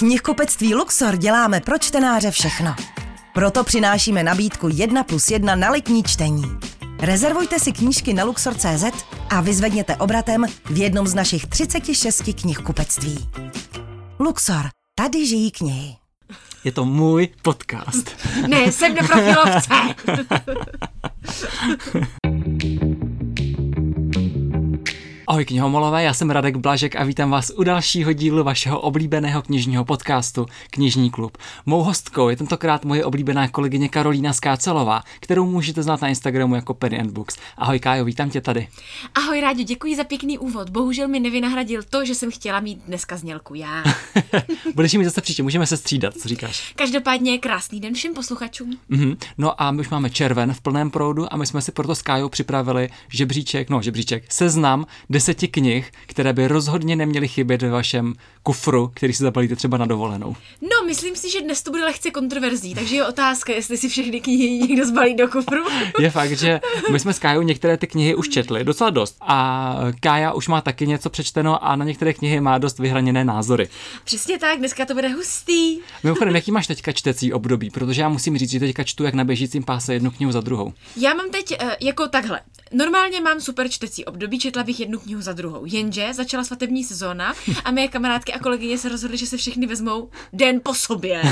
knihkupectví Luxor děláme pro čtenáře všechno. Proto přinášíme nabídku 1 plus 1 na letní čtení. Rezervujte si knížky na Luxor.cz a vyzvedněte obratem v jednom z našich 36 knihkupectví. Luxor, tady žijí knihy. Je to můj podcast. Ne, jsem na Ahoj knihomolové, já jsem Radek Blažek a vítám vás u dalšího dílu vašeho oblíbeného knižního podcastu Knižní klub. Mou hostkou je tentokrát moje oblíbená kolegyně Karolína Skácelová, kterou můžete znát na Instagramu jako Penny and Books. Ahoj Kájo, vítám tě tady. Ahoj Ráďo, děkuji za pěkný úvod. Bohužel mi nevynahradil to, že jsem chtěla mít dneska znělku já. Budeš mít zase příště, můžeme se střídat, co říkáš? Každopádně krásný den všem posluchačům. Mm-hmm. No a my už máme červen v plném proudu a my jsme si proto s Kájou připravili žebříček, no žebříček, seznam deseti knih, které by rozhodně neměly chybět ve vašem kufru, který si zabalíte třeba na dovolenou. No, myslím si, že dnes to bude lehce kontroverzní, takže je otázka, jestli si všechny knihy někdo zbalí do kufru. Je fakt, že my jsme s Kájou některé ty knihy už četli, docela dost. A Kája už má taky něco přečteno a na některé knihy má dost vyhraněné názory. Přesně tak, dneska to bude hustý. Mimochodem, jaký máš teďka čtecí období? Protože já musím říct, že teďka čtu jak na běžícím páse jednu knihu za druhou. Já mám teď uh, jako takhle. Normálně mám super čtecí období, četla bych jednu knihu za druhou. Jenže začala svatební sezóna a moje kamarádky a kolegyně se rozhodly, že se všechny vezmou den po sobě.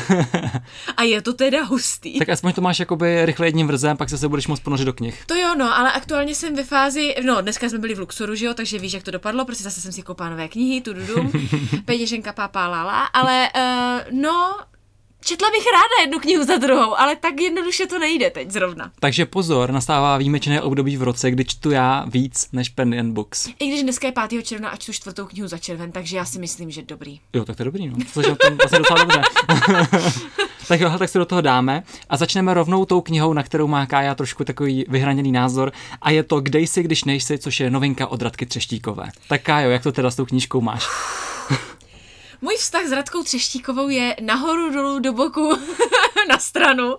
A je to teda hustý. Tak aspoň to máš jakoby rychle jedním vrzem, pak se se budeš moct ponořit do knih. To jo, no, ale aktuálně jsem ve fázi, no, dneska jsme byli v Luxoru, že jo, takže víš, jak to dopadlo, prostě zase jsem si koupala nové knihy, tu dudum, peněženka pápá lala, ale uh, no, Četla bych ráda jednu knihu za druhou, ale tak jednoduše to nejde teď zrovna. Takže pozor, nastává výjimečné období v roce, kdy čtu já víc než Penny and Books. I když dneska je 5. června a čtu čtvrtou knihu za červen, takže já si myslím, že dobrý. Jo, tak to je dobrý, no. To asi docela dobře. tak jo, tak se do toho dáme a začneme rovnou tou knihou, na kterou má Kája trošku takový vyhraněný názor a je to Kde jsi, když nejsi, což je novinka od Radky Třeštíkové. Tak Kájo, jak to teda s tou knížkou máš? Můj vztah s Radkou Třeštíkovou je nahoru, dolů, do boku, na stranu. Uh,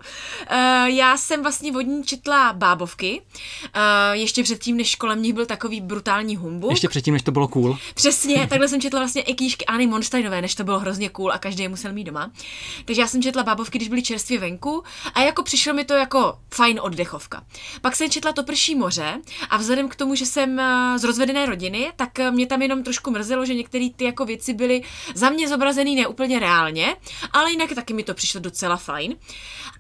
já jsem vlastně vodní četla bábovky, uh, ještě předtím, než kolem nich byl takový brutální humbuk. Ještě předtím, než to bylo cool. Přesně, takhle jsem četla vlastně i knížky Anny Monsteinové, než to bylo hrozně cool a každý je musel mít doma. Takže já jsem četla bábovky, když byly čerstvě venku a jako přišlo mi to jako fajn oddechovka. Pak jsem četla To prší moře a vzhledem k tomu, že jsem z rozvedené rodiny, tak mě tam jenom trošku mrzelo, že některé ty jako věci byly za mě zobrazený neúplně reálně, ale jinak taky mi to přišlo docela fajn.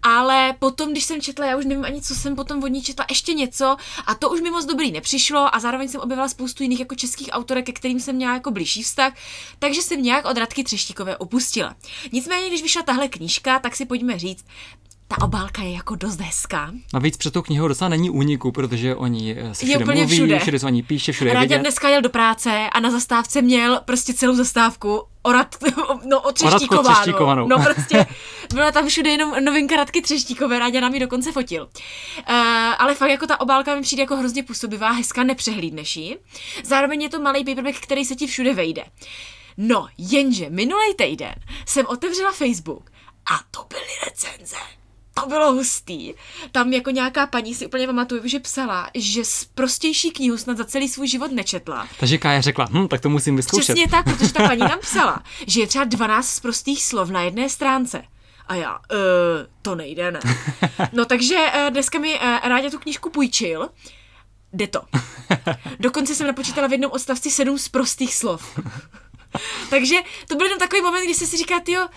Ale potom, když jsem četla, já už nevím ani, co jsem potom od ní četla, ještě něco a to už mi moc dobrý nepřišlo a zároveň jsem objevila spoustu jiných jako českých autorek, ke kterým jsem měla jako blížší vztah, takže jsem nějak od Radky Třeštíkové opustila. Nicméně, když vyšla tahle knížka, tak si pojďme říct, ta obálka je jako dost hezká. Navíc před tou knihou docela není úniku, protože oni se všude je úplně mluví, všude. všude se o ní píše, všude je Rádě vidět. dneska jel do práce a na zastávce měl prostě celou zastávku o, rad, no, o Třeštíkovanou. Třeštíkovanou. No prostě byla tam všude jenom novinka Radky Třeštíkové, Rádě nám ji dokonce fotil. Uh, ale fakt jako ta obálka mi přijde jako hrozně působivá, hezká, nepřehlídneš ji. Zároveň je to malý paperback, který se ti všude vejde. No, jenže minulý týden jsem otevřela Facebook a to byly recenze to bylo hustý. Tam jako nějaká paní si úplně pamatuju, že psala, že z prostější knihu snad za celý svůj život nečetla. Takže Kája řekla, hm, tak to musím vyzkoušet. Přesně tak, protože ta paní tam psala, že je třeba 12 z prostých slov na jedné stránce. A já, uh, to nejde, ne. No takže uh, dneska mi uh, Ráďa tu knížku půjčil. Jde to. Dokonce jsem napočítala v jednom odstavci sedm z prostých slov. takže to byl jenom takový moment, kdy jsi si říká, jo,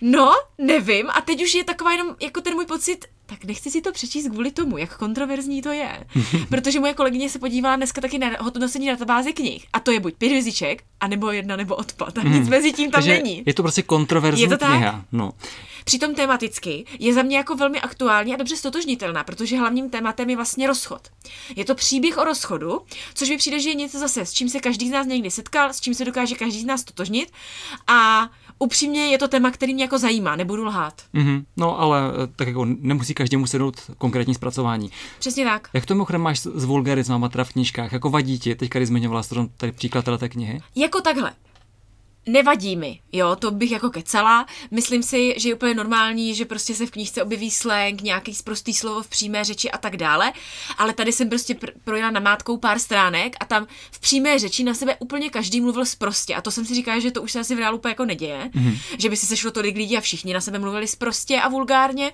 No, nevím. A teď už je taková jenom jako ten můj pocit, tak nechci si to přečíst kvůli tomu, jak kontroverzní to je. Protože moje kolegyně se podívala dneska taky na hodnocení databáze knih. A to je buď pět hvězdiček, anebo jedna nebo odpad. A nic mezi tím tam Takže není. Je to prostě kontroverzní Je to tak? kniha. No. Přitom tematicky je za mě jako velmi aktuální a dobře stotožnitelná, protože hlavním tématem je vlastně rozchod. Je to příběh o rozchodu, což mi přijde, že je něco zase, s čím se každý z nás někdy setkal, s čím se dokáže každý z nás stotožnit. A upřímně je to téma, který mě jako zajímá, nebudu lhát. Mm-hmm. No ale eh, tak jako nemusí každému sednout konkrétní zpracování. Přesně tak. Jak to mimochodem máš s vulgarizmama teda v knížkách? Jako vadí ti, teďka když zmiňovala tady příklad té knihy? Jako takhle. Nevadí mi, jo, to bych jako kecala. Myslím si, že je úplně normální, že prostě se v knížce objeví slang, nějaký sprostý slovo v přímé řeči a tak dále, ale tady jsem prostě pr- projela namátkou pár stránek a tam v přímé řeči na sebe úplně každý mluvil sprostě a to jsem si říkala, že to už se asi v reálu úplně jako neděje, mm-hmm. že by si sešlo tolik lidí a všichni na sebe mluvili sprostě a vulgárně,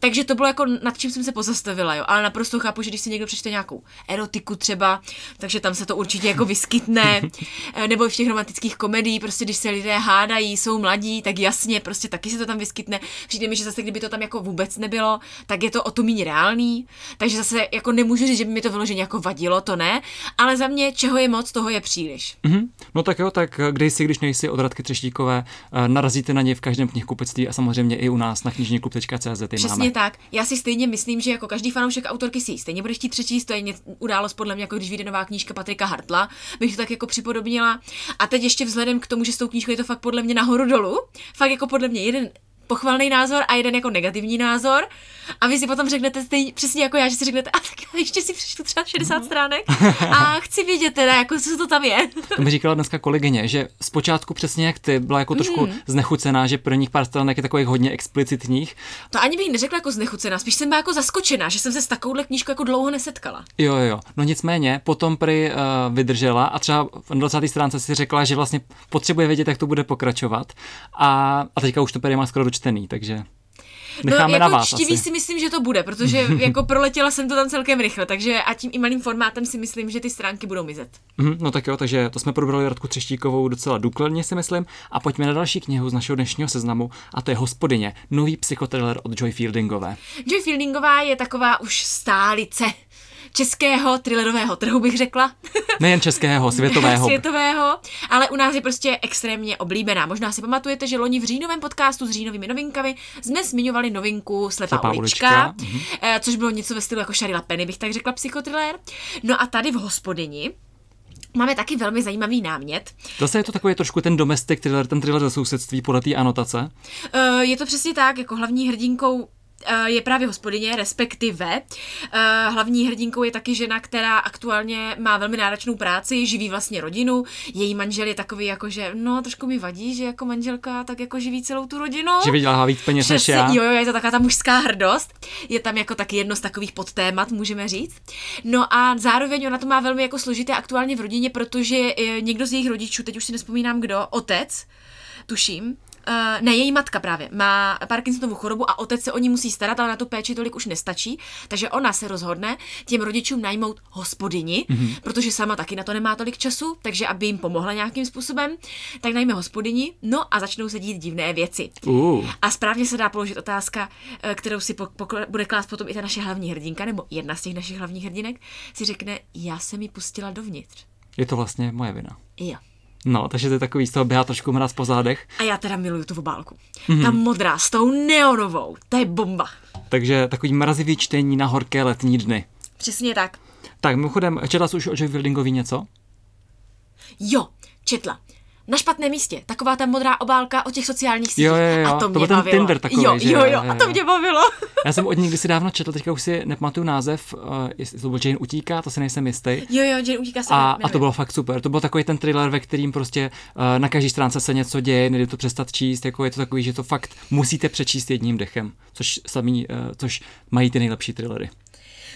takže to bylo jako nad čím jsem se pozastavila, jo. Ale naprosto chápu, že když si někdo přečte nějakou erotiku třeba, takže tam se to určitě jako vyskytne. Nebo i v těch romantických komediích, prostě když se lidé hádají, jsou mladí, tak jasně, prostě taky se to tam vyskytne. Přijde mi, že zase kdyby to tam jako vůbec nebylo, tak je to o to méně reálný. Takže zase jako nemůžu říct, že by mi to vyloženě jako vadilo, to ne. Ale za mě, čeho je moc, toho je příliš. Mm-hmm. No tak jo, tak kde jsi, když nejsi od Radky Třeštíkové, eh, narazíte na ně v každém knihkupectví a samozřejmě i u nás na knižníklub.cz. Přesně máme. tak. Já si stejně myslím, že jako každý fanoušek autorky si stejně bude chtít třetí, to je událost podle mě, jako když vyjde nová knížka Patrika Hartla, bych to tak jako připodobnila. A teď ještě vzhledem k tomu, že s tou knížkou je to fakt podle mě nahoru dolů, fakt jako podle mě jeden pochvalný názor a jeden jako negativní názor. A vy si potom řeknete stejně, přesně jako já, že si řeknete, a tak ještě si přečtu třeba 60 mhm. stránek a chci vědět teda, jako co to tam je. To mi říkala dneska kolegyně, že zpočátku přesně jak ty byla jako trošku mm. znechucená, že pro nich pár stránek je takových hodně explicitních. To ani bych neřekla jako znechucená, spíš jsem byla jako zaskočená, že jsem se s takovouhle knížkou jako dlouho nesetkala. Jo, jo, no nicméně potom prý uh, vydržela a třeba na 20. stránce si řekla, že vlastně potřebuje vědět, jak to bude pokračovat a, a teďka už to prý má skoro dočtený, takže Necháme no, jako na vás čtivý asi. si myslím, že to bude, protože jako proletěla jsem to tam celkem rychle, takže a tím i malým formátem si myslím, že ty stránky budou mizet. Mm, no tak jo, takže to jsme probrali Radku Třeštíkovou docela důkladně si myslím a pojďme na další knihu z našeho dnešního seznamu a to je Hospodyně, nový psychotrailer od Joy Fieldingové. Joy Fieldingová je taková už stálice českého thrillerového trhu, bych řekla. Nejen českého, světového. světového, ale u nás je prostě extrémně oblíbená. Možná si pamatujete, že loni v říjnovém podcastu s říjnovými novinkami jsme zmiňovali novinku Slepá, Slepá ulička, ulička. Mhm. což bylo něco ve stylu jako Sharila Penny, bych tak řekla, psychotriller. No a tady v hospodyni Máme taky velmi zajímavý námět. Zase je to takový trošku ten domestic thriller, ten thriller ze sousedství podle té anotace? Uh, je to přesně tak, jako hlavní hrdinkou Eh, je právě hospodyně, respektive eh, hlavní hrdinkou je taky žena, která aktuálně má velmi náročnou práci, živí vlastně rodinu. Její manžel je takový jako, že no trošku mi vadí, že jako manželka tak jako živí celou tu rodinu. Že vydělá víc peněz než já. Jo, jo, je to taková ta mužská hrdost. Je tam jako taky jedno z takových podtémat, můžeme říct. No a zároveň ona to má velmi jako složité aktuálně v rodině, protože eh, někdo z jejich rodičů, teď už si nespomínám kdo, otec, tuším, Uh, ne, její matka právě má Parkinsonovu chorobu a otec se o ní musí starat, ale na tu péči tolik už nestačí, takže ona se rozhodne těm rodičům najmout hospodyni, mm-hmm. protože sama taky na to nemá tolik času, takže aby jim pomohla nějakým způsobem, tak najme hospodyni, no a začnou se dít divné věci. Uh. A správně se dá položit otázka, eh, kterou si po, po, bude klást potom i ta naše hlavní hrdinka, nebo jedna z těch našich hlavních hrdinek, si řekne, já jsem mi pustila dovnitř. Je to vlastně moje vina. Jo. No, takže to je takový z toho běhá trošku mraz po zádech. A já teda miluju tu obálku. Mm-hmm. Ta modrá s tou neonovou, to je bomba. Takže takový mrazivý čtení na horké letní dny. Přesně tak. Tak, mimochodem, četla jsi už o Joy Wildingovi něco? Jo, četla na špatném místě. Taková ta modrá obálka o těch sociálních sítích. Jo, jo, jo. A to, to mě byl bavilo. ten Tinder takový, jo, že? jo, jo, a to mě bavilo. Já jsem od ní kdysi dávno četl, teďka už si nepamatuju název, uh, jestli to byl Jane utíká, to si nejsem jistý. Jo, jo, Jane utíká se a, a to bylo fakt super. To byl takový ten thriller, ve kterým prostě uh, na každé stránce se něco děje, nejde to přestat číst, jako je to takový, že to fakt musíte přečíst jedním dechem, což samý, uh, což mají ty nejlepší thrillery.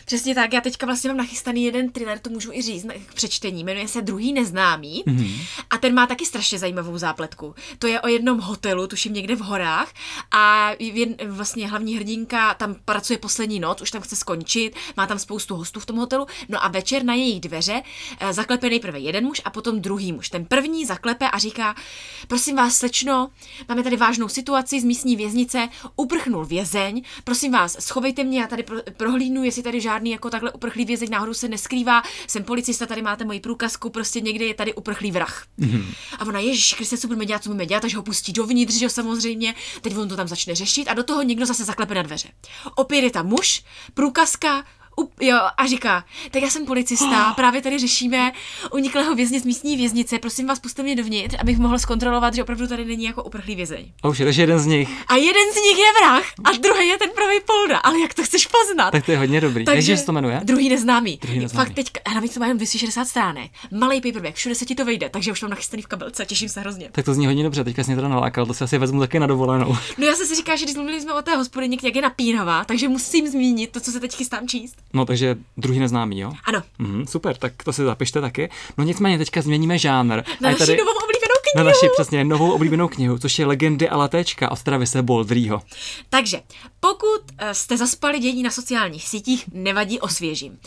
Přesně tak, já teďka vlastně mám nachystaný jeden thriller, to můžu i říct k přečtení, jmenuje se Druhý neznámý mm-hmm. a ten má taky strašně zajímavou zápletku. To je o jednom hotelu, tuším někde v horách a jen, vlastně hlavní hrdinka tam pracuje poslední noc, už tam chce skončit, má tam spoustu hostů v tom hotelu, no a večer na jejich dveře eh, zaklepe nejprve jeden muž a potom druhý muž. Ten první zaklepe a říká, prosím vás, slečno, máme tady vážnou situaci z místní věznice, uprchnul vězeň, prosím vás, schovejte mě, já tady pro, prohlídnu, jestli tady žádný žádný jako takhle uprchlý vězeň náhodou se neskrývá, jsem policista, tady máte moji průkazku, prostě někde je tady uprchlý vrah. Mm-hmm. A ona, Ježíš Kriste, co budeme dělat, co budeme dělat, takže ho pustí dovnitř, že samozřejmě, teď on to tam začne řešit a do toho někdo zase zaklepe na dveře. Opět je tam muž, průkazka, U, jo, a říká, tak já jsem policista, oh. právě tady řešíme uniklého vězně z místní věznice, prosím vás, puste mě dovnitř, abych mohl zkontrolovat, že opravdu tady není jako uprchlý vězeň. A už je jeden z nich. A jeden z nich je vrah a druhý je ten pravý polda, ale jak to chceš poznat? Tak to je hodně dobrý. Takže Jak se to jmenuje? Druhý neznámý. Druhý neznámý. Fakt teď, navíc to má jen 260 stránek. Malý paperback, všude se ti to vejde, takže už mám nachystaný v kabelce, těším se hrozně. Tak to zní hodně dobře, teďka jsi mě teda nalákal, to si asi vezmu taky na dovolenou. No já jsem si říkala, že když mluvili jsme o té hospodyni, jak je napínavá, takže musím zmínit to, co se teď chystám číst. No takže druhý neznámý, jo? Ano. Mhm, super, tak to si zapište taky. No nicméně teďka změníme žánr. Na naši tady... novou knihu. Na naši přesně novou oblíbenou knihu, což je Legendy a latéčka od Travise Boldrýho. Takže, pokud eh, jste zaspali dění na sociálních sítích, nevadí osvěžím.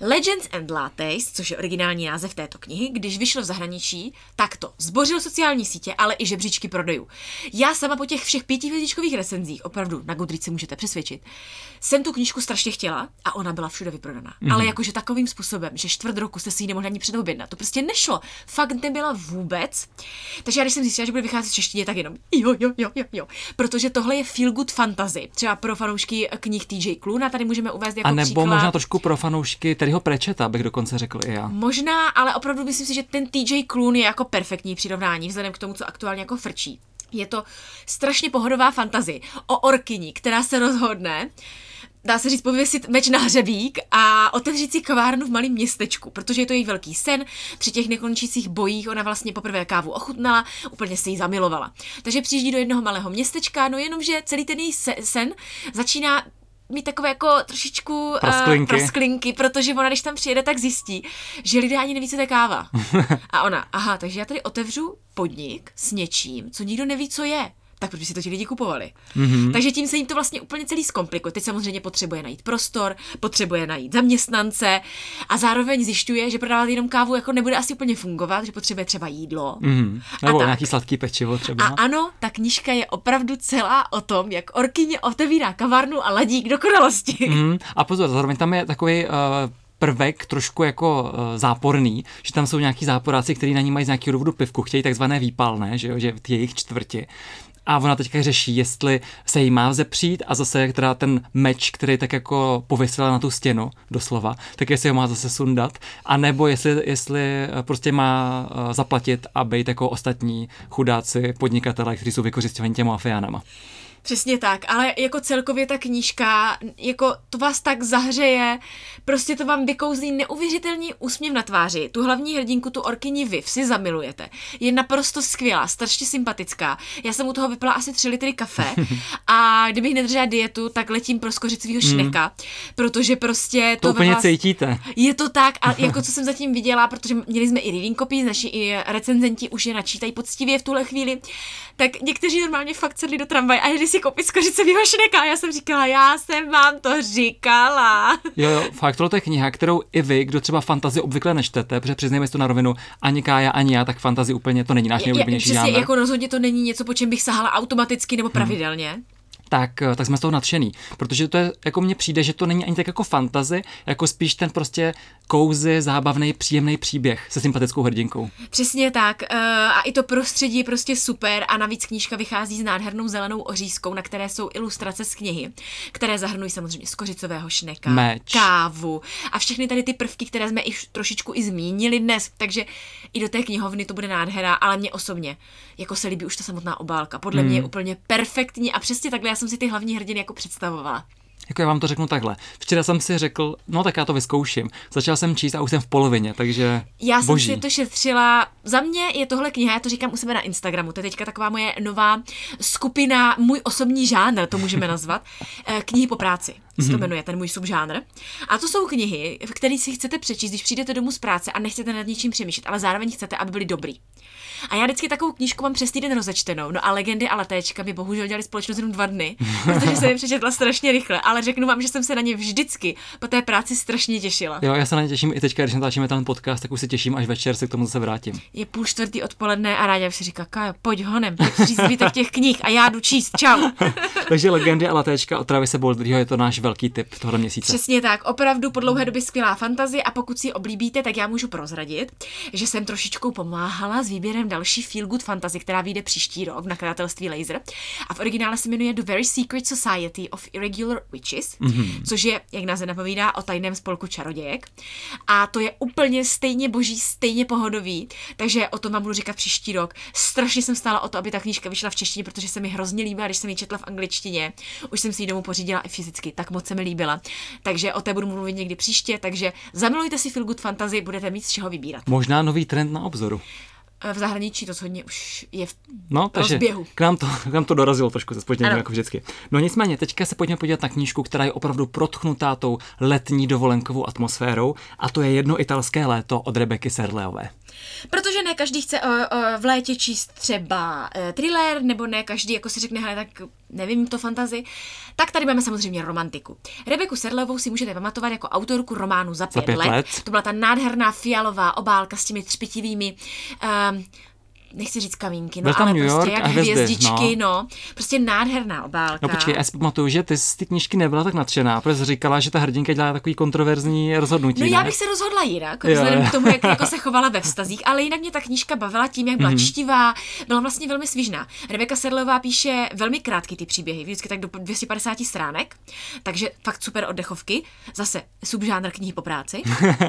Legends and Lattes, což je originální název této knihy, když vyšlo v zahraničí, tak to zbořil sociální sítě, ale i žebříčky prodejů. Já sama po těch všech pětivědičkových recenzích, opravdu na Goodreads můžete přesvědčit, jsem tu knížku strašně chtěla a ona byla všude vyprodaná. Mm. Ale jakože takovým způsobem, že čtvrt roku jste si ji nemohli ani předobjednat. To prostě nešlo. Fakt nebyla vůbec. Takže já když jsem zjistila, že bude vycházet v češtině, tak jenom jo, jo, jo, jo, jo. Protože tohle je feel good fantasy. Třeba pro fanoušky knih TJ Kluna tady můžeme uvést jako A nebo příklad. možná trošku pro fanoušky Terryho Prečeta, bych dokonce řekl i já. Možná, ale opravdu myslím si, že ten TJ Klun je jako perfektní přirovnání vzhledem k tomu, co aktuálně jako frčí. Je to strašně pohodová fantazie o orkyni, která se rozhodne, dá se říct, pověsit meč na hřebík a otevřít si kavárnu v malém městečku, protože je to její velký sen. Při těch nekončících bojích ona vlastně poprvé kávu ochutnala, úplně se jí zamilovala. Takže přijíždí do jednoho malého městečka, no jenomže celý ten její sen začíná mít takové jako trošičku prasklinky. Uh, prasklinky, protože ona, když tam přijede, tak zjistí, že lidé ani neví, co to je káva. A ona, aha, takže já tady otevřu podnik s něčím, co nikdo neví, co je tak proč by si to ti lidi kupovali? Mm-hmm. Takže tím se jim to vlastně úplně celý zkomplikuje. Teď samozřejmě potřebuje najít prostor, potřebuje najít zaměstnance a zároveň zjišťuje, že prodávat jenom kávu jako nebude asi úplně fungovat, že potřebuje třeba jídlo. Mm-hmm. Nebo nějaký sladký pečivo třeba. A ano, ta knižka je opravdu celá o tom, jak orkyně otevírá kavárnu a ladí k dokonalosti. Mm, a pozor, zároveň tam je takový uh, prvek trošku jako uh, záporný, že tam jsou nějaký záporáci, kteří na ní mají z nějakého důvodu pivku, chtějí takzvané výpalné, že jo, že ty jejich čtvrti. A ona teďka řeší, jestli se jí má vzepřít a zase teda ten meč, který tak jako pověsila na tu stěnu, doslova, tak jestli ho má zase sundat, a nebo jestli, jestli eh, prostě má eh, zaplatit a být jako ostatní chudáci podnikatele, kteří jsou vykořišťovaní těma mafiánama. Přesně tak, ale jako celkově ta knížka, jako to vás tak zahřeje, prostě to vám vykouzlí neuvěřitelný úsměv na tváři. Tu hlavní hrdinku, tu orkyni Viv, si zamilujete. Je naprosto skvělá, strašně sympatická. Já jsem u toho vypila asi tři litry kafe a kdybych nedržela dietu, tak letím pro skořicovýho hmm. šneka, protože prostě to, to úplně vás... cítíte. Je to tak a jako co jsem zatím viděla, protože měli jsme i reading copy, naši i recenzenti už je načítají poctivě v tuhle chvíli, tak někteří normálně fakt sedli do tramvaje a jeli si koupit skořicovýho šneka. A já jsem říkala, já jsem vám to říkala. Jo, jo, fakt tohle je kniha, kterou i vy, kdo třeba fantazi obvykle nečtete, protože přiznejme si to na rovinu, ani Kája, ani já, tak fantazi úplně to není náš nejoblíbenější jako rozhodně to není něco, po čem bych sahala automaticky nebo hmm. pravidelně. Hmm tak, eh, tak jsme z toho nadšený. Protože to je, jako mně přijde, že to není ani tak jako fantazy, jako spíš ten prostě kouzy, zábavný, příjemný příběh se sympatickou hrdinkou. Přesně tak. Eh, a i to prostředí je prostě super a navíc knížka vychází s nádhernou zelenou ořízkou, na které jsou ilustrace z knihy, které zahrnují samozřejmě skořicového šneka, Meč. kávu a všechny tady ty prvky, které jsme i trošičku i zmínili dnes. Takže i do té knihovny to bude nádhera, ale mě osobně jako se líbí už ta samotná obálka. Podle hmm. mě je úplně perfektní a přesně takhle já jsem si ty hlavní hrdiny jako představovala. Jako já vám to řeknu takhle. Včera jsem si řekl, no tak já to vyzkouším. Začal jsem číst a už jsem v polovině, takže Já jsem boží. si to šetřila. Za mě je tohle kniha, já to říkám u sebe na Instagramu. To je teďka taková moje nová skupina, můj osobní žánr, to můžeme nazvat. Eh, knihy po práci se to mhm. jmenuje, ten můj subžánr. A to jsou knihy, v kterých si chcete přečíst, když přijdete domů z práce a nechcete nad ničím přemýšlet, ale zároveň chcete, aby byly dobrý. A já vždycky takovou knížku mám přes týden rozečtenou. No a legendy a letéčka mi bohužel dělali společnost jenom dva dny, protože jsem je přečetla strašně rychle. Ale řeknu vám, že jsem se na ně vždycky po té práci strašně těšila. Jo, já se na ně těším i teďka, když natáčíme ten podcast, tak už se těším, až večer se k tomu zase vrátím. Je půl čtvrtý odpoledne a ráda si říká, Kajo, pojď honem, pojď zbytek těch knih a já jdu číst. Čau. Takže legendy a letéčka od Travise Boldryho je to náš velký tip tohle měsíce. Přesně tak, opravdu po dlouhé době skvělá fantazie a pokud si oblíbíte, tak já můžu prozradit, že jsem trošičku pomáhala s výběrem další feel good fantasy, která vyjde příští rok v nakladatelství Laser. A v originále se jmenuje The Very Secret Society of Irregular Witches, mm-hmm. což je, jak název napovídá, o tajném spolku čarodějek. A to je úplně stejně boží, stejně pohodový, takže o tom vám budu říkat příští rok. Strašně jsem stála o to, aby ta knížka vyšla v češtině, protože se mi hrozně líbila, když jsem ji četla v angličtině. Už jsem si ji domů pořídila i fyzicky, tak moc se mi líbila. Takže o té budu mluvit někdy příště, takže zamilujte si Feel Good Fantasy, budete mít z čeho vybírat. Možná nový trend na obzoru. Eh, v zahraničí to hodně už je v no, takže rozběhu. K nám, to, k nám to dorazilo trošku se spožděním, jako vždycky. No nicméně, teďka se pojďme podívat na knížku, která je opravdu protchnutá tou letní dovolenkovou atmosférou a to je jedno italské léto od Rebeky Serleové. Protože ne každý chce uh, uh, v létě číst třeba uh, thriller, nebo ne každý jako si řekne, hele, tak nevím, to fantazy, tak tady máme samozřejmě romantiku. Rebeku Serlevou si můžete pamatovat jako autorku románu Za pět, Za pět let. let. To byla ta nádherná fialová obálka s těmi třpitivými uh, nechci říct kamínky, no ale New prostě York jak hvězdy, hvězdičky, no. no. Prostě nádherná obálka. No počkej, já si pamatuju, že ty z ty knížky nebyla tak nadšená, protože říkala, že ta hrdinka dělá takový kontroverzní rozhodnutí. No ne? já bych se rozhodla jinak, jo, vzhledem jo. k tomu, jak jako se chovala ve vztazích, ale jinak mě ta knížka bavila tím, jak byla mm-hmm. čtivá, byla vlastně velmi svižná. Rebeka Sedlová píše velmi krátký ty příběhy, vždycky tak do 250 stránek, takže fakt super oddechovky. Zase subžánr knihy po práci.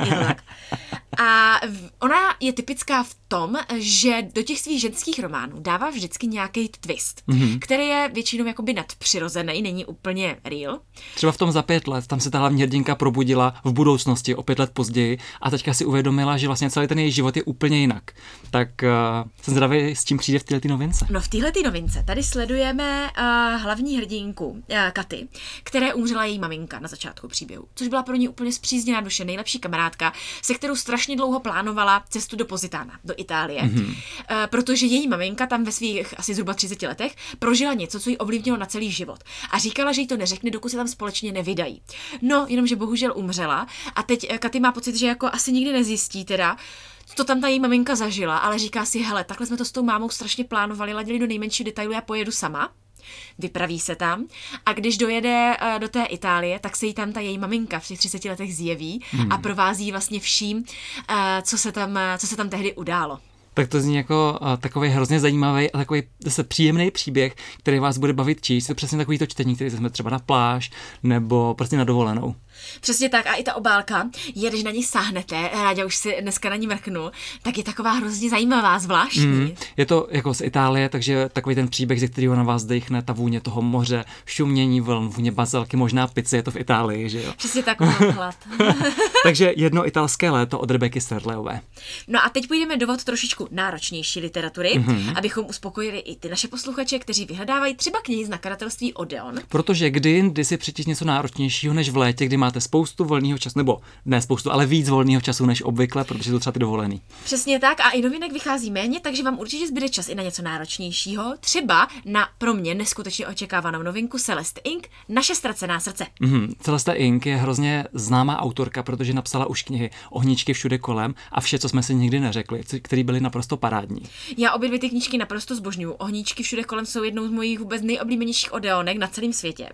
je to tak. A ona je typická v tom, že do těch svých ženských románů dává vždycky nějaký twist, mm-hmm. který je většinou jakoby nadpřirozený, není úplně real. Třeba v tom za pět let, tam se ta hlavní hrdinka probudila v budoucnosti, o pět let později a teďka si uvědomila, že vlastně celý ten její život je úplně jinak. Tak uh, jsem zdravý, s tím přijde v této novince. No v této novince tady sledujeme uh, hlavní hrdinku uh, Katy, které umřela její maminka na začátku příběhu, což byla pro ní úplně zpřízněná duše, nejlepší kamarádka, se kterou strašně dlouho plánovala cestu do Pozitána, do Itálie. Mm-hmm. Uh, protože její maminka tam ve svých asi zhruba 30 letech prožila něco, co ji ovlivnilo na celý život. A říkala, že jí to neřekne, dokud se tam společně nevydají. No, jenomže bohužel umřela a teď eh, Katy má pocit, že jako asi nikdy nezjistí teda, to tam ta její maminka zažila, ale říká si, hele, takhle jsme to s tou mámou strašně plánovali, ladili do nejmenšího detailu, já pojedu sama vypraví se tam a když dojede uh, do té Itálie, tak se jí tam ta její maminka v těch 30 letech zjeví hmm. a provází vlastně vším, co, se tam, co se tam tehdy událo tak to zní jako uh, takový hrozně zajímavý a takový zase příjemný příběh, který vás bude bavit číst. Je to přesně takový to čtení, který jsme třeba na pláž nebo prostě na dovolenou. Přesně tak a i ta obálka je, když na ní sáhnete, rádi už si dneska na ní mrknu, tak je taková hrozně zajímavá, zvláštní. Mm, je to jako z Itálie, takže takový ten příběh, ze kterého na vás dechne ta vůně toho moře, šumění vln, vůně bazalky, možná pizzy, je to v Itálii, že jo? Přesně tak, hlad. takže jedno italské léto od Rebeky Serleové. No a teď půjdeme do vod trošičku náročnější literatury, mm-hmm. abychom uspokojili i ty naše posluchače, kteří vyhledávají třeba knihy z nakladatelství Odeon. Protože kdy jindy si přečíst něco náročnějšího než v létě, kdy má máte spoustu volného času, nebo ne spoustu, ale víc volného času než obvykle, protože to třeba ty dovolený. Přesně tak a i novinek vychází méně, takže vám určitě zbyde čas i na něco náročnějšího, třeba na pro mě neskutečně očekávanou novinku Celeste Inc. Naše ztracená srdce. Mm-hmm. Celeste Inc. je hrozně známá autorka, protože napsala už knihy Ohničky všude kolem a vše, co jsme si nikdy neřekli, které byly naprosto parádní. Já obě dvě ty knížky naprosto zbožňuju. Ohničky všude kolem jsou jednou z mojich vůbec nejoblíbenějších odeonek na celém světě.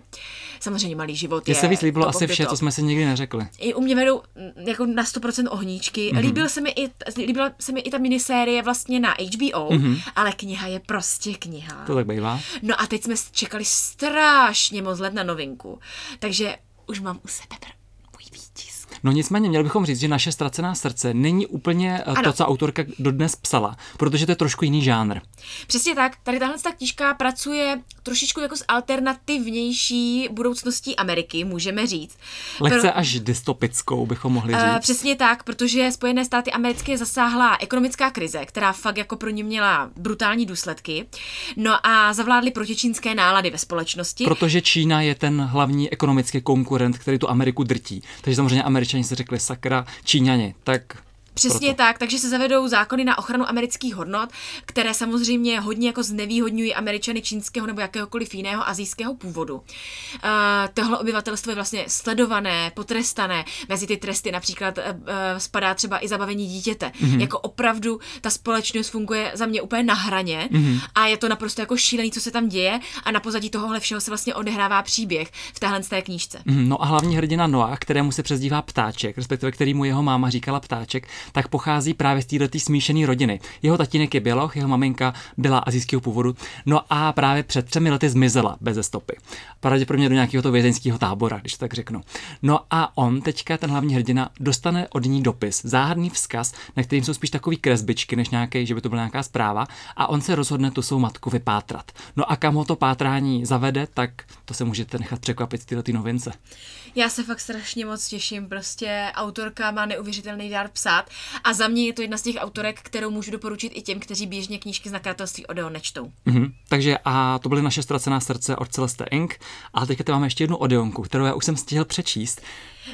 Samozřejmě malý život. Mně se víc líbilo asi vše, co jsme si nikdy neřekli. I u mě vedou jako na 100% ohníčky. Mm-hmm. Líbil se mi i, líbila se mi i ta minisérie vlastně na HBO, mm-hmm. ale kniha je prostě kniha. To tak bývá. No a teď jsme čekali strašně moc let na novinku, takže už mám u sebe pr- No nicméně měli bychom říct, že naše ztracená srdce není úplně eh, ano. to, co autorka dodnes psala, protože to je trošku jiný žánr. Přesně tak. Tady tahle ta knížka pracuje trošičku jako s alternativnější budoucností Ameriky, můžeme říct. Lehce Pro... až dystopickou bychom mohli eh, říct. Uh, přesně tak, protože Spojené státy americké zasáhla ekonomická krize, která fakt jako pro ně měla brutální důsledky. No a zavládly protičínské nálady ve společnosti. Protože Čína je ten hlavní ekonomický konkurent, který tu Ameriku drtí. Takže samozřejmě Američané Američani si řekli sakra, Číňani, tak Přesně proto. tak, takže se zavedou zákony na ochranu amerických hodnot, které samozřejmě hodně jako znevýhodňují Američany čínského nebo jakéhokoliv jiného azijského původu. Uh, tohle obyvatelstvo je vlastně sledované, potrestané. Mezi ty tresty například uh, spadá třeba i zabavení dítěte. Mm-hmm. Jako opravdu ta společnost funguje za mě úplně na hraně mm-hmm. a je to naprosto jako šílený, co se tam děje a na pozadí tohohle všeho se vlastně odehrává příběh v téhle té knížce. Mm, no a hlavní hrdina Noah, kterému se přezdívá ptáček, respektive kterýmu jeho máma říkala ptáček, tak pochází právě z této smíšené rodiny. Jeho tatínek je běloch, jeho maminka byla azijského původu, no a právě před třemi lety zmizela bez stopy. Pravděpodobně do nějakého vězeňského tábora, když tak řeknu. No a on teďka, ten hlavní hrdina, dostane od ní dopis, záhadný vzkaz, na kterým jsou spíš takový kresbičky, než nějaký, že by to byla nějaká zpráva, a on se rozhodne tu svou matku vypátrat. No a kam ho to pátrání zavede, tak to se můžete nechat překvapit z tyhle novince. Já se fakt strašně moc těším, prostě autorka má neuvěřitelný dár psát a za mě je to jedna z těch autorek, kterou můžu doporučit i těm, kteří běžně knížky z nakladatelství Odeon nečtou. Mm-hmm. Takže a to byly naše ztracená srdce od Celeste Inc. A teďka tady máme ještě jednu Odeonku, kterou já už jsem stihl přečíst.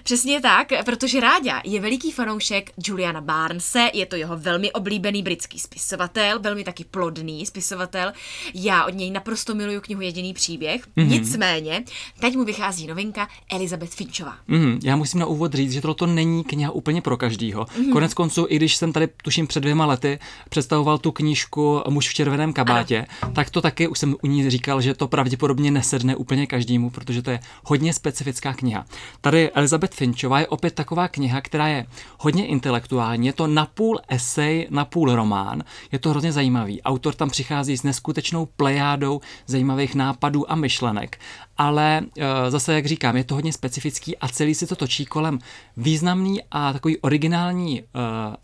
Přesně tak, protože Ráďa je veliký fanoušek Juliana Barnese, je to jeho velmi oblíbený britský spisovatel, velmi taky plodný spisovatel. Já od něj naprosto miluju knihu Jediný příběh. Mm-hmm. Nicméně, teď mu vychází novinka Elizabeth Finchová. Mm-hmm. Já musím na úvod říct, že tohle není kniha úplně pro každýho. Mm-hmm. Konec konců, i když jsem tady, tuším, před dvěma lety představoval tu knížku Muž v červeném kabátě, ano. tak to taky už jsem u ní říkal, že to pravděpodobně nesedne úplně každému, protože to je hodně specifická kniha. Tady Elizabeth Finchová je opět taková kniha, která je hodně intelektuální, je to napůl esej, napůl román, je to hrozně zajímavý. Autor tam přichází s neskutečnou plejádou zajímavých nápadů a myšlenek, ale e, zase, jak říkám, je to hodně specifický a celý se to točí kolem významný a takový originální e,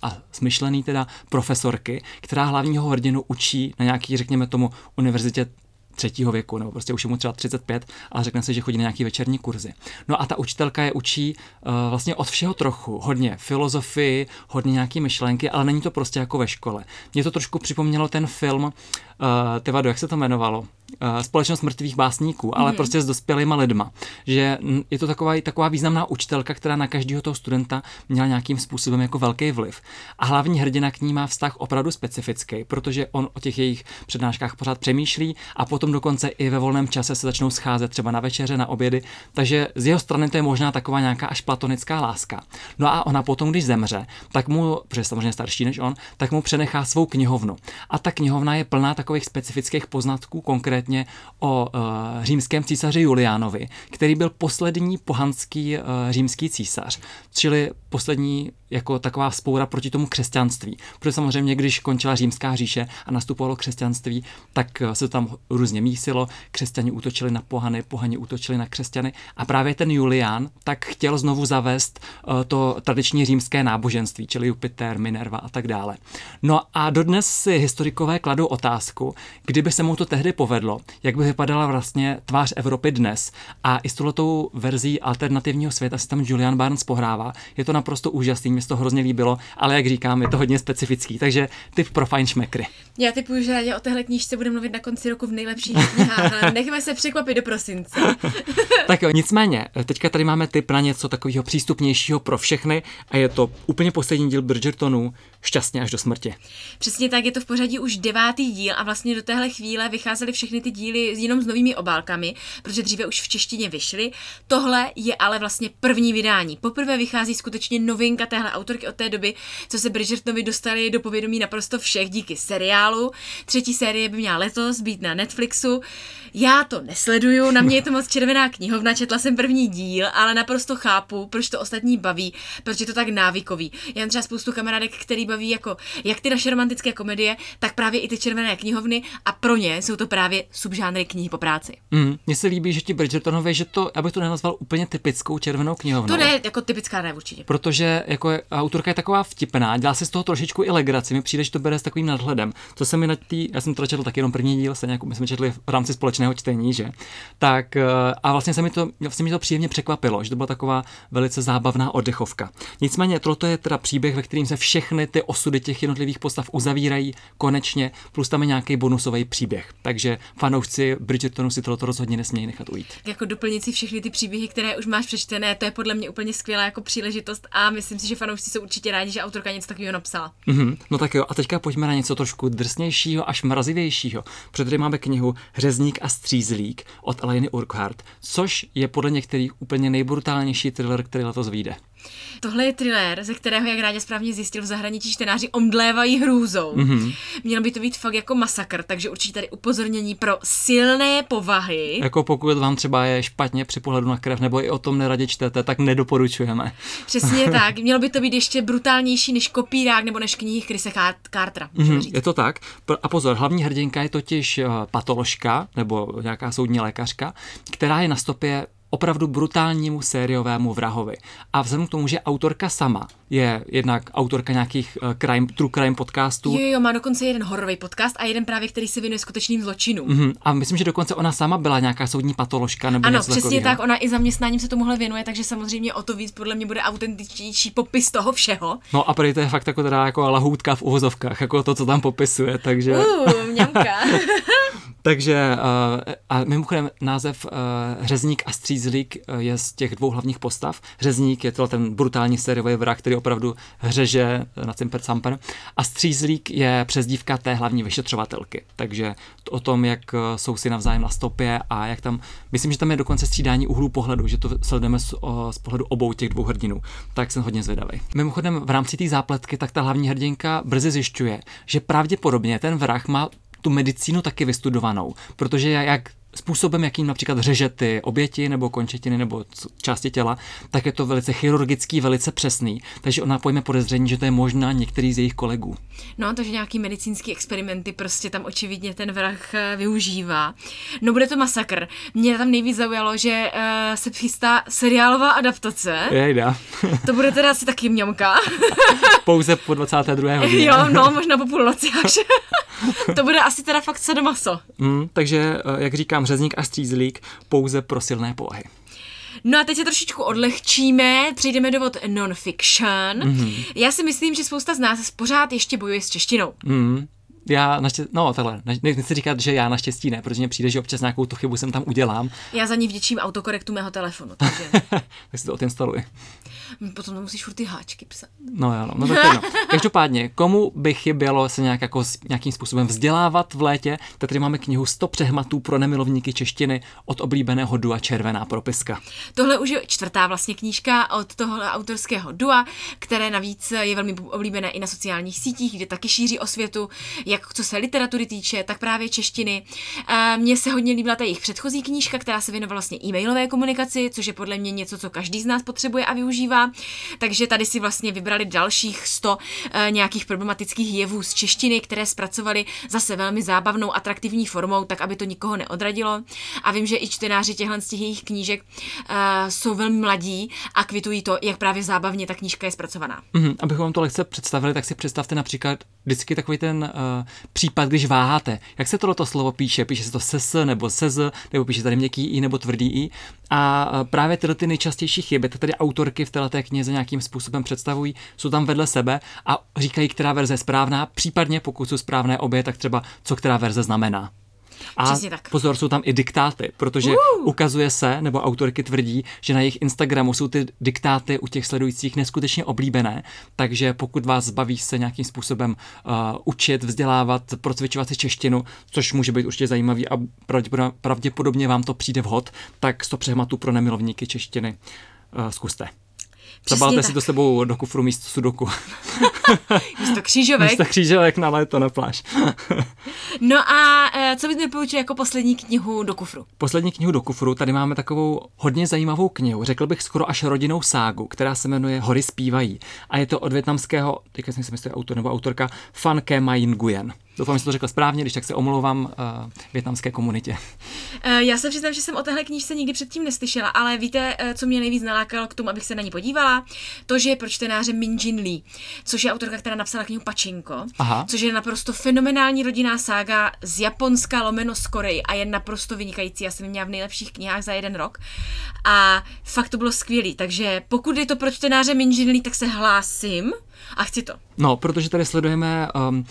a smyšlený teda profesorky, která hlavního hrdinu učí na nějaký, řekněme tomu, univerzitě třetího věku, nebo prostě už je mu třeba 35, ale řekne si, že chodí na nějaký večerní kurzy. No a ta učitelka je učí uh, vlastně od všeho trochu, hodně filozofii, hodně nějaké myšlenky, ale není to prostě jako ve škole. Mě to trošku připomnělo ten film, uh, ty vado, jak se to jmenovalo? Uh, Společnost mrtvých básníků, ale mm. prostě s dospělýma lidma. Že je to taková, taková významná učitelka, která na každého toho studenta měla nějakým způsobem jako velký vliv. A hlavní hrdina k ní má vztah opravdu specifický, protože on o těch jejich přednáškách pořád přemýšlí a potom dokonce i ve volném čase se začnou scházet třeba na večeře, na obědy, takže z jeho strany to je možná taková nějaká až platonická láska. No a ona potom, když zemře, tak mu, protože je samozřejmě starší než on, tak mu přenechá svou knihovnu. A ta knihovna je plná takových specifických poznatků, konkrétně o uh, římském císaři Juliánovi, který byl poslední pohanský uh, římský císař, čili poslední jako taková spoura proti tomu křesťanství. Protože samozřejmě, když končila římská říše a nastupovalo křesťanství, tak eh, se tam různě mísilo, křesťani útočili na pohany, pohani útočili na křesťany a právě ten Julián tak chtěl znovu zavést uh, to tradiční římské náboženství, čili Jupiter, Minerva a tak dále. No a dodnes si historikové kladou otázku, kdyby se mu to tehdy povedlo, jak by vypadala vlastně tvář Evropy dnes a i s touhletou verzí alternativního světa si tam Julian Barnes pohrává. Je to naprosto úžasný, mi to hrozně líbilo, ale jak říkám, je to hodně specifický, takže typ pro fajn šmekry. Já typuju, že rádi o téhle knížce budeme mluvit na konci roku v nejlepších knihách, ale nechme se překvapit do prosince. tak jo, nicméně, teďka tady máme typ na něco takového přístupnějšího pro všechny a je to úplně poslední díl Bridgertonu, šťastně až do smrti. Přesně tak, je to v pořadí už devátý díl a vlastně do téhle chvíle vycházely všechny ty díly jenom s novými obálkami, protože dříve už v češtině vyšly. Tohle je ale vlastně první vydání. Poprvé vychází skutečně novinka téhle autorky od té doby, co se Bridgertonovi dostali do povědomí naprosto všech díky seriálu. Třetí série by měla letos být na Netflixu. Já to nesleduju, na mě je to moc červená knihovna, četla jsem první díl, ale naprosto chápu, proč to ostatní baví, proč je to tak návykový. Já mám třeba spoustu kamarádek, který baví jako jak ty naše romantické komedie, tak právě i ty červené knihovny a pro ně jsou to právě subžánry knihy po práci. Mm, mně se líbí, že ti Bridgertonovi, že to, abych to nenazval úplně typickou červenou knihovnou. To ne, jako typická ne určitě. Protože jako je, autorka je taková vtipná, dělá si z toho trošičku i legraci, mi přijde, že to bere s takovým nadhledem. To se mi na tý, já jsem to četl taky jenom první díl, stejně jako my jsme četli v rámci společného čtení, že? Tak eh, a vlastně se mi to, vlastně mi to příjemně překvapilo, že to byla taková velice zábavná oddechovka. Nicméně toto je teda příběh, ve kterým se všechny ty osudy těch jednotlivých postav uzavírají konečně, plus tam je nějaký bonusový příběh. Takže fanoušci Bridgertonu si tohle rozhodně nesmějí nechat ujít. Jako doplnit si všechny ty příběhy, které už máš přečtené, to je podle mě úplně skvělá jako příležitost a myslím si, že fanoušci jsou určitě rádi, že autorka něco takového napsala. Mm-hmm. No tak jo, a teďka pojďme na něco trošku drsnějšího až mrazivějšího. Protože máme knihu Řezník a střízlík od Eleny Urquhart, což je podle některých úplně nejbrutálnější thriller, který letos vyjde. Tohle je thriller, ze kterého, jak Rádě správně zjistil, v zahraničí čtenáři omdlévají hrůzou. Mm-hmm. Mělo by to být fakt jako masakr, takže určitě tady upozornění pro silné povahy. Jako pokud vám třeba je špatně při pohledu na krev, nebo i o tom neradě čtete, tak nedoporučujeme. Přesně tak. Mělo by to být ještě brutálnější než kopírák nebo než knihy Chrisa Cartera. Mm-hmm, je to tak. A pozor, hlavní hrdinka je totiž uh, patoložka nebo nějaká soudní lékařka, která je na stopě opravdu brutálnímu sériovému vrahovi. A vzhledem k tomu, že autorka sama je jednak autorka nějakých uh, crime, true crime podcastů. Jo, jo, má dokonce jeden hororový podcast a jeden právě, který se věnuje skutečným zločinům. Mm-hmm. A myslím, že dokonce ona sama byla nějaká soudní patoložka nebo Ano, něco přesně takového. tak, ona i zaměstnáním se tomuhle věnuje, takže samozřejmě o to víc podle mě bude autentičtější popis toho všeho. No a prý to je fakt jako teda jako lahoutka v uvozovkách, jako to, co tam popisuje, takže... Uh, mňamka. Takže uh, a mimochodem název uh, Řezník a Střízlík uh, je z těch dvou hlavních postav. Řezník je to ten brutální sériový vrah, který opravdu hřeže na Cimper Samper. A Střízlík je přezdívka té hlavní vyšetřovatelky. Takže to o tom, jak jsou si navzájem na stopě a jak tam, myslím, že tam je dokonce střídání úhlu pohledu, že to sledujeme z, o, z pohledu obou těch dvou hrdinů. Tak jsem hodně zvědavý. Mimochodem v rámci té zápletky, tak ta hlavní hrdinka brzy zjišťuje, že pravděpodobně ten vrah má tu medicínu taky vystudovanou, protože jak způsobem, jakým například řeže ty oběti nebo končetiny nebo části těla, tak je to velice chirurgický, velice přesný. Takže ona pojme podezření, že to je možná některý z jejich kolegů. No, takže nějaký medicínský experimenty prostě tam očividně ten vrah eh, využívá. No bude to masakr. Mě tam nejvíc zaujalo, že uh, se chystá seriálová adaptace. Jejda. to bude teda asi taky mňamka. Pouze po 22. hodině. Jo, no, možná po půlnoci až. to bude asi teda fakt sadomaso. Mm, takže, jak říkám, řezník a střízlík pouze pro silné povahy. No a teď se trošičku odlehčíme, přejdeme do vod non-fiction. Mm-hmm. Já si myslím, že spousta z nás pořád ještě bojuje s češtinou. Mm, já naštěstí, no takhle, nechci říkat, že já naštěstí ne, protože mě přijde, že občas nějakou tu chybu sem tam udělám. Já za ní vděčím autokorektu mého telefonu, takže... tak si to odinstaluji. Potom to musíš furt ty háčky psat. No jo, no, no tak no. Každopádně, komu by chybělo se nějak jako, nějakým způsobem vzdělávat v létě, tak tady máme knihu 100 přehmatů pro nemilovníky češtiny od oblíbeného dua Červená propiska. Tohle už je čtvrtá vlastně knížka od tohohle autorského dua, které navíc je velmi oblíbené i na sociálních sítích, kde taky šíří osvětu, jak co se literatury týče, tak právě češtiny. Mně se hodně líbila ta jejich předchozí knížka, která se věnovala vlastně e-mailové komunikaci, což je podle mě něco, co každý z nás potřebuje a využívá. Takže tady si vlastně vybrali dalších 100 e, nějakých problematických jevů z češtiny, které zpracovali zase velmi zábavnou, atraktivní formou, tak aby to nikoho neodradilo. A vím, že i čtenáři těchhle z těch jejich knížek e, jsou velmi mladí a kvitují to, jak právě zábavně ta knížka je zpracovaná. Mm-hmm, abychom vám to lehce představili, tak si představte například vždycky takový ten uh, případ, když váháte. Jak se tohleto slovo píše? Píše se to ses nebo sez, nebo píše tady měkký i nebo tvrdý i. A uh, právě tyhle ty nejčastější chyby, tady autorky v této knize nějakým způsobem představují, jsou tam vedle sebe a říkají, která verze je správná, případně pokud jsou správné obě, tak třeba co která verze znamená. A tak. pozor, jsou tam i diktáty, protože uh. ukazuje se, nebo autorky tvrdí, že na jejich Instagramu jsou ty diktáty u těch sledujících neskutečně oblíbené, takže pokud vás zbaví se nějakým způsobem uh, učit, vzdělávat, procvičovat si češtinu, což může být určitě zajímavý a pravděpodobně, pravděpodobně vám to přijde vhod, tak 100 přehmatů pro nemilovníky češtiny uh, zkuste. Zabalte si to sebou do kufru místo sudoku. místo křížovek. místo křížovek na léto na pláž. no a e, co bys mi poučil jako poslední knihu do kufru? Poslední knihu do kufru, tady máme takovou hodně zajímavou knihu, řekl bych skoro až rodinnou ságu, která se jmenuje Hory zpívají. A je to od větnamského, teďka jsem si myslel autor nebo autorka, Fan Ke Mayin Nguyen. Doufám, že to řekl správně, když tak se omlouvám uh, větnamské komunitě. Uh, já se přiznám, že jsem o téhle knížce nikdy předtím neslyšela, ale víte, uh, co mě nejvíc nalákalo k tomu, abych se na ní podívala? To, že je pro čtenáře Min Jin Lee, což je autorka, která napsala knihu Pačinko, Aha. což je naprosto fenomenální rodinná sága z Japonska lomeno z Koreji a je naprosto vynikající. Já jsem měla v nejlepších knihách za jeden rok a fakt to bylo skvělý. Takže pokud je to pro čtenáře Min Jin Lee, tak se hlásím a chci to. No, protože tady sledujeme um,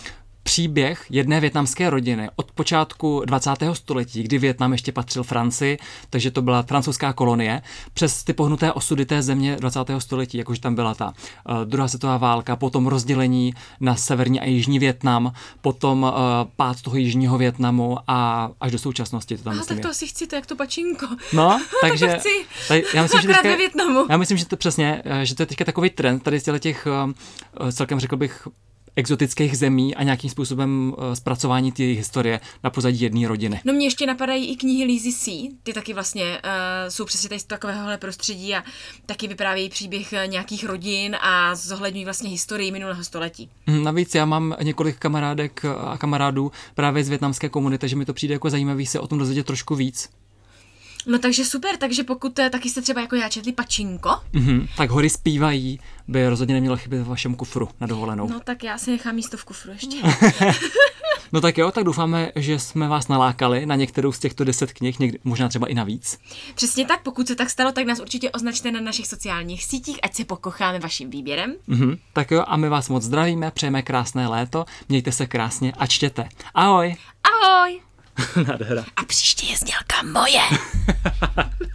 příběh jedné větnamské rodiny od počátku 20. století, kdy Větnam ještě patřil Francii, takže to byla francouzská kolonie, přes ty pohnuté osudy té země 20. století, jakože tam byla ta uh, druhá světová válka, potom rozdělení na severní a jižní Větnam, potom uh, pád toho jižního Větnamu a až do současnosti to tam A myslím tak to je. asi chci, to jak to pačinko. No, takže to chci. tady, já myslím, že teďka, ve Větnamu. já myslím, že to přesně, eh, že to je teďka takový trend tady z těch eh, celkem řekl bych exotických zemí a nějakým způsobem eh, zpracování té jejich historie na pozadí jedné rodiny. No mě ještě napadají i knihy Lizzy C. Ty taky vlastně uh, jsou přesně tady z takovéhohle prostředí a taky vyprávějí příběh eh, nějakých rodin a zohledňují vlastně historii minulého století. Hm, Navíc já mám několik kamarádek a kamarádů právě z větnamské komunity, že mi to přijde jako zajímavý se o tom dozvědět trošku víc. No takže super, takže pokud eh, taky jste třeba jako já četli Pačinko, Mhm, tak hory zpívají, by rozhodně nemělo chybět ve vašem kufru na dovolenou. no tak já si nechám místo v kufru ještě. No tak jo, tak doufáme, že jsme vás nalákali na některou z těchto deset knih, někdy, možná třeba i navíc. Přesně tak, pokud se tak stalo, tak nás určitě označte na našich sociálních sítích, ať se pokocháme vaším výběrem. Mhm, tak jo, a my vás moc zdravíme, přejeme krásné léto, mějte se krásně a čtěte. Ahoj! Ahoj! Nádhera. A příště je znělka moje.